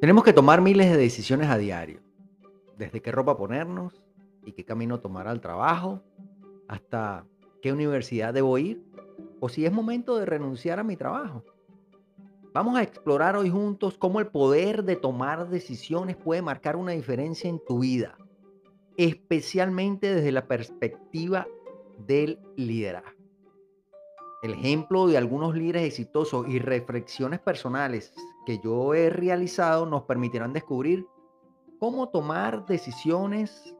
Tenemos que tomar miles de decisiones a diario, desde qué ropa ponernos y qué camino tomar al trabajo, hasta qué universidad debo ir, o si es momento de renunciar a mi trabajo. Vamos a explorar hoy juntos cómo el poder de tomar decisiones puede marcar una diferencia en tu vida, especialmente desde la perspectiva del liderazgo. El ejemplo de algunos líderes exitosos y reflexiones personales que yo he realizado nos permitirán descubrir cómo tomar decisiones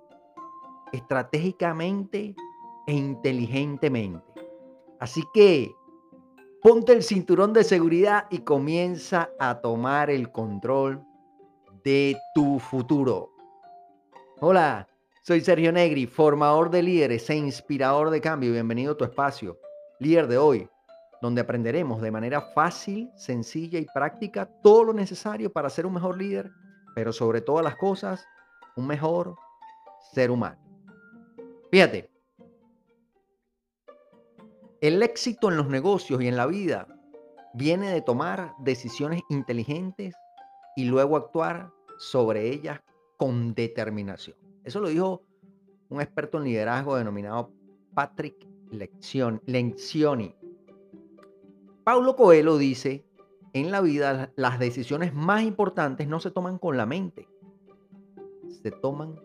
estratégicamente e inteligentemente. Así que ponte el cinturón de seguridad y comienza a tomar el control de tu futuro. Hola, soy Sergio Negri, formador de líderes e inspirador de cambio. Bienvenido a tu espacio, líder de hoy, donde aprenderemos de manera fácil, sencilla y práctica todo lo necesario para ser un mejor líder, pero sobre todas las cosas, un mejor ser humano. Fíjate, el éxito en los negocios y en la vida viene de tomar decisiones inteligentes y luego actuar sobre ellas con determinación. Eso lo dijo un experto en liderazgo denominado Patrick Lencioni. Paulo Coelho dice, en la vida las decisiones más importantes no se toman con la mente, se toman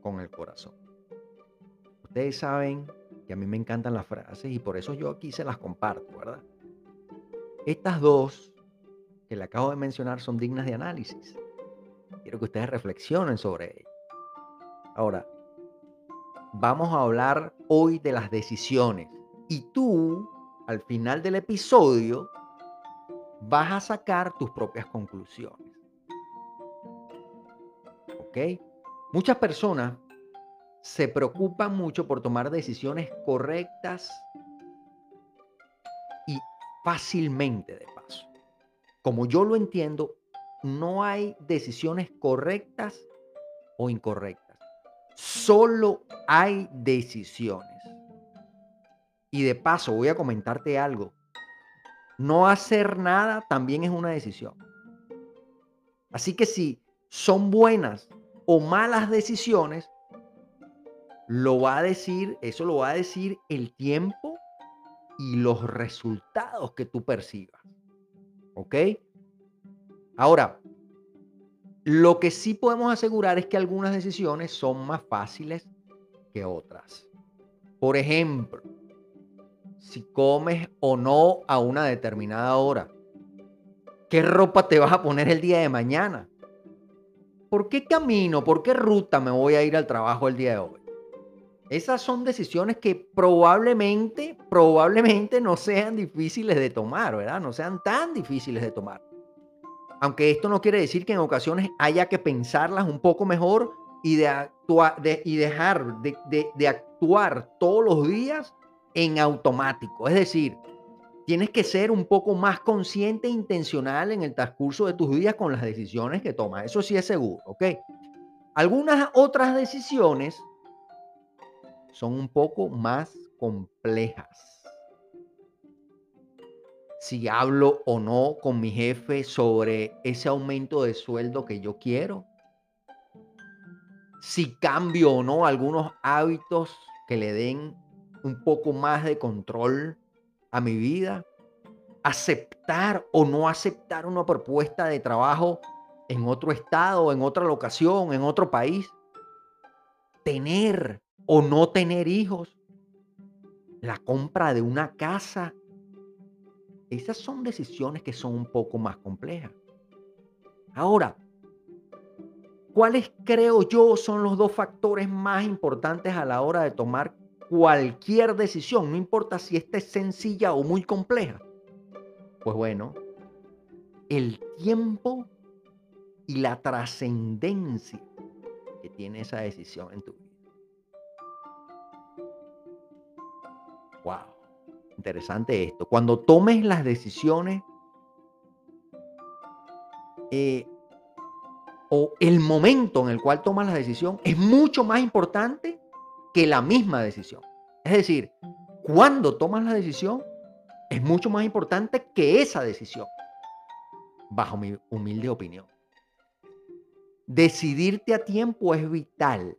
con el corazón. Ustedes saben que a mí me encantan las frases y por eso yo aquí se las comparto, ¿verdad? Estas dos que le acabo de mencionar son dignas de análisis. Quiero que ustedes reflexionen sobre ellas. Ahora, vamos a hablar hoy de las decisiones. Y tú, al final del episodio, vas a sacar tus propias conclusiones. ¿Ok? Muchas personas se preocupan mucho por tomar decisiones correctas y fácilmente de paso. Como yo lo entiendo, no hay decisiones correctas o incorrectas Solo hay decisiones. Y de paso voy a comentarte algo. No hacer nada también es una decisión. Así que si son buenas o malas decisiones, lo va a decir, eso lo va a decir el tiempo y los resultados que tú percibas. ¿Ok? Ahora, lo que sí podemos asegurar es que algunas decisiones son más fáciles que otras. Por ejemplo, si comes o no a una determinada hora. ¿Qué ropa te vas a poner el día de mañana? ¿Por qué camino, por qué ruta me voy a ir al trabajo el día de hoy? Esas son decisiones que probablemente, probablemente no sean difíciles de tomar, ¿verdad? No sean tan difíciles de tomar. Aunque esto no quiere decir que en ocasiones haya que pensarlas un poco mejor y, dejar de, de actuar todos los días en automático. Es decir, tienes que ser un poco más consciente e intencional en el transcurso de tus días con las decisiones que tomas. Eso sí es seguro, ¿ok? Algunas otras decisiones son un poco más complejas si hablo o no con mi jefe sobre ese aumento de sueldo que yo quiero, si cambio o no algunos hábitos que le den un poco más de control a mi vida, aceptar o no aceptar una propuesta de trabajo en otro estado, en otra locación, en otro país, tener o no tener hijos, la compra de una casa. Esas son decisiones que son un poco más complejas. Ahora, ¿cuáles creo yo son los dos factores más importantes a la hora de tomar cualquier decisión? No importa si esta es sencilla o muy compleja. Pues bueno, el tiempo y la trascendencia que tiene esa decisión en tu vida. Wow. Interesante esto. Cuando tomes las decisiones eh, o el momento en el cual tomas la decisión es mucho más importante que la misma decisión. Es decir, cuando tomas la decisión es mucho más importante que esa decisión, bajo mi humilde opinión. decidirte a tiempo es vital.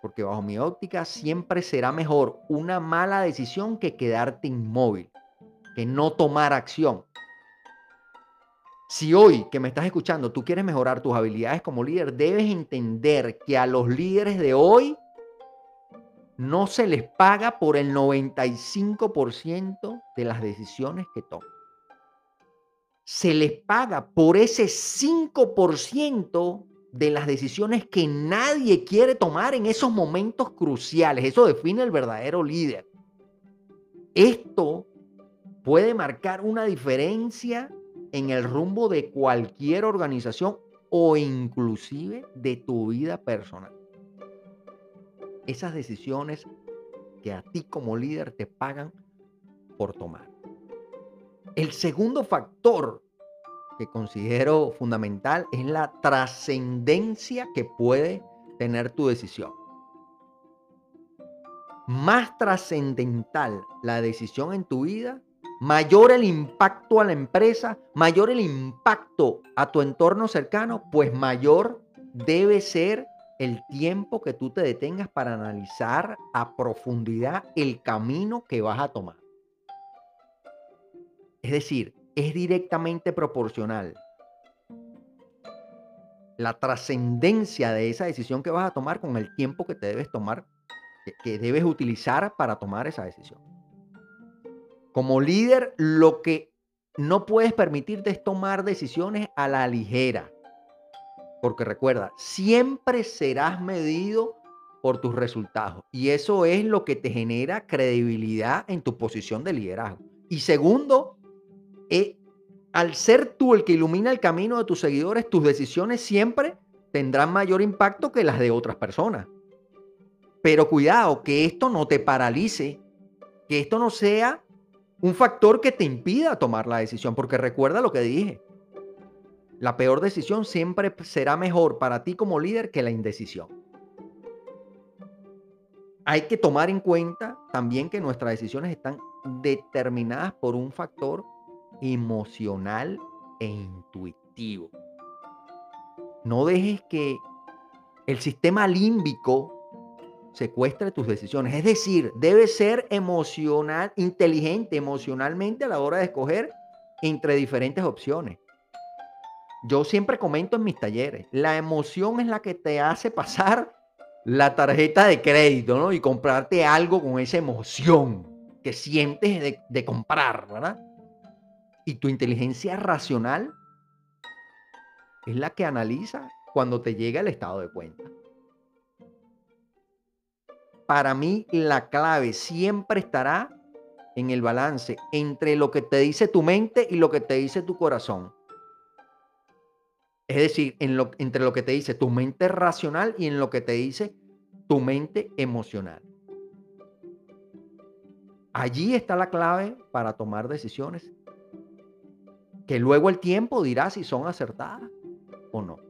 Porque bajo mi óptica siempre será mejor una mala decisión que quedarte inmóvil, que no tomar acción. Si hoy que me estás escuchando tú quieres mejorar tus habilidades como líder, debes entender que a los líderes de hoy no se les paga por el 95% de las decisiones que toman. Se les paga por ese 5% de las decisiones que nadie quiere tomar en esos momentos cruciales. Eso define el verdadero líder. Esto puede marcar una diferencia en el rumbo de cualquier organización o inclusive de tu vida personal. Esas decisiones que a ti como líder te pagan por tomar. El segundo factor que considero fundamental es la trascendencia que puede tener tu decisión. Más trascendental la decisión en tu vida, mayor el impacto a la empresa, mayor el impacto a tu entorno cercano, pues mayor debe ser el tiempo que tú te detengas para analizar a profundidad el camino que vas a tomar. Es decir, es directamente proporcional. La trascendencia de esa decisión que vas a tomar con el tiempo que te debes tomar, que, debes utilizar para tomar esa decisión. Como líder, lo que no puedes permitirte es tomar decisiones a la ligera. Porque recuerda, siempre serás medido por tus resultados. Y eso es lo que te genera credibilidad en tu posición de liderazgo. Y segundo, eh, al ser tú el que ilumina el camino de tus seguidores, tus decisiones siempre tendrán mayor impacto que las de otras personas. Pero cuidado, que esto no te paralice, que esto no sea un factor que te impida tomar la decisión, porque recuerda lo que dije. La peor decisión siempre será mejor para ti como líder que la indecisión. Hay que tomar en cuenta también que nuestras decisiones están determinadas por un factor emocional e intuitivo. No dejes que el sistema límbico secuestre tus decisiones. Es decir, debes ser emocional, inteligente emocionalmente a la hora de escoger entre diferentes opciones. Yo siempre comento en mis talleres, la emoción es la que te hace pasar la tarjeta de crédito, ¿no? Y comprarte algo con esa emoción que sientes de, de comprar, ¿verdad? Y tu inteligencia racional es la que analiza cuando te llega el estado de cuenta. Para mí la clave siempre estará en el balance entre lo que te dice tu mente y lo que te dice tu corazón. Es decir, entre lo que te dice tu mente racional y en lo que te dice tu mente emocional. Allí está la clave para tomar decisiones que luego el tiempo dirá si son acertadas o no.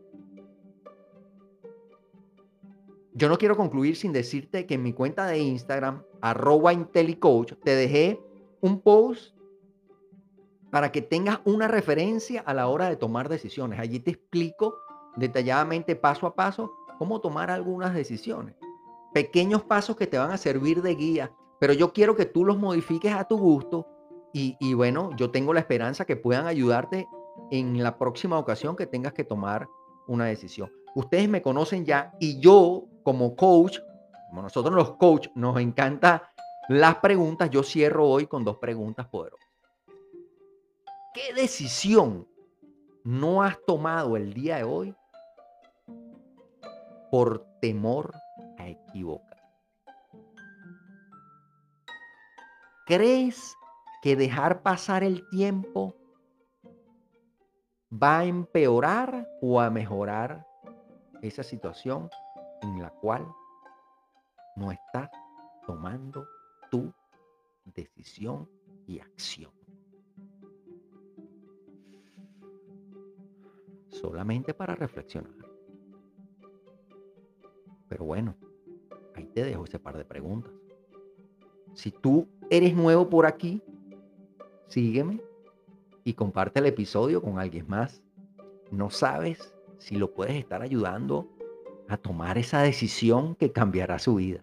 Yo no quiero concluir sin decirte que en mi cuenta de Instagram, arroba IntelliCoach, te dejé un post para que tengas una referencia a la hora de tomar decisiones. Allí te explico detalladamente paso a paso cómo tomar algunas decisiones. Pequeños pasos que te van a servir de guía, pero yo quiero que tú los modifiques a tu gusto y, bueno, yo tengo la esperanza que puedan ayudarte en la próxima ocasión que tengas que tomar una decisión. Ustedes me conocen ya y yo como coach, como nosotros los coach nos encanta las preguntas, yo cierro hoy con dos preguntas poderosas. ¿Qué decisión no has tomado el día de hoy por temor a equivocar? ¿Crees que dejar pasar el tiempo va a empeorar o a mejorar esa situación en la cual no estás tomando tu decisión y acción. Solamente para reflexionar. Pero bueno, ahí te dejo ese par de preguntas. Si tú eres nuevo por aquí, sígueme y comparte el episodio con alguien más. No sabes si lo puedes estar ayudando a tomar esa decisión que cambiará su vida.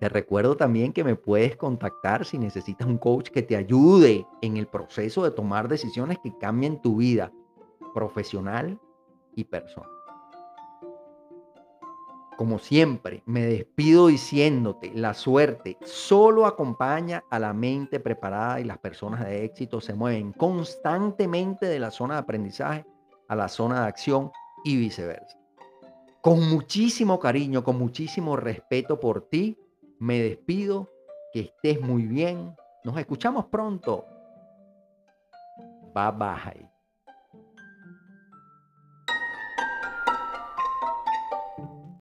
Te recuerdo también que me puedes contactar si necesitas un coach que te ayude en el proceso de tomar decisiones que cambien tu vida profesional y personal. Como siempre, me despido diciéndote, la suerte solo acompaña a la mente preparada y las personas de éxito se mueven constantemente de la zona de aprendizaje a la zona de acción y viceversa. Con muchísimo cariño, con muchísimo respeto por ti, me despido, que estés muy bien. Nos escuchamos pronto. Bye bye.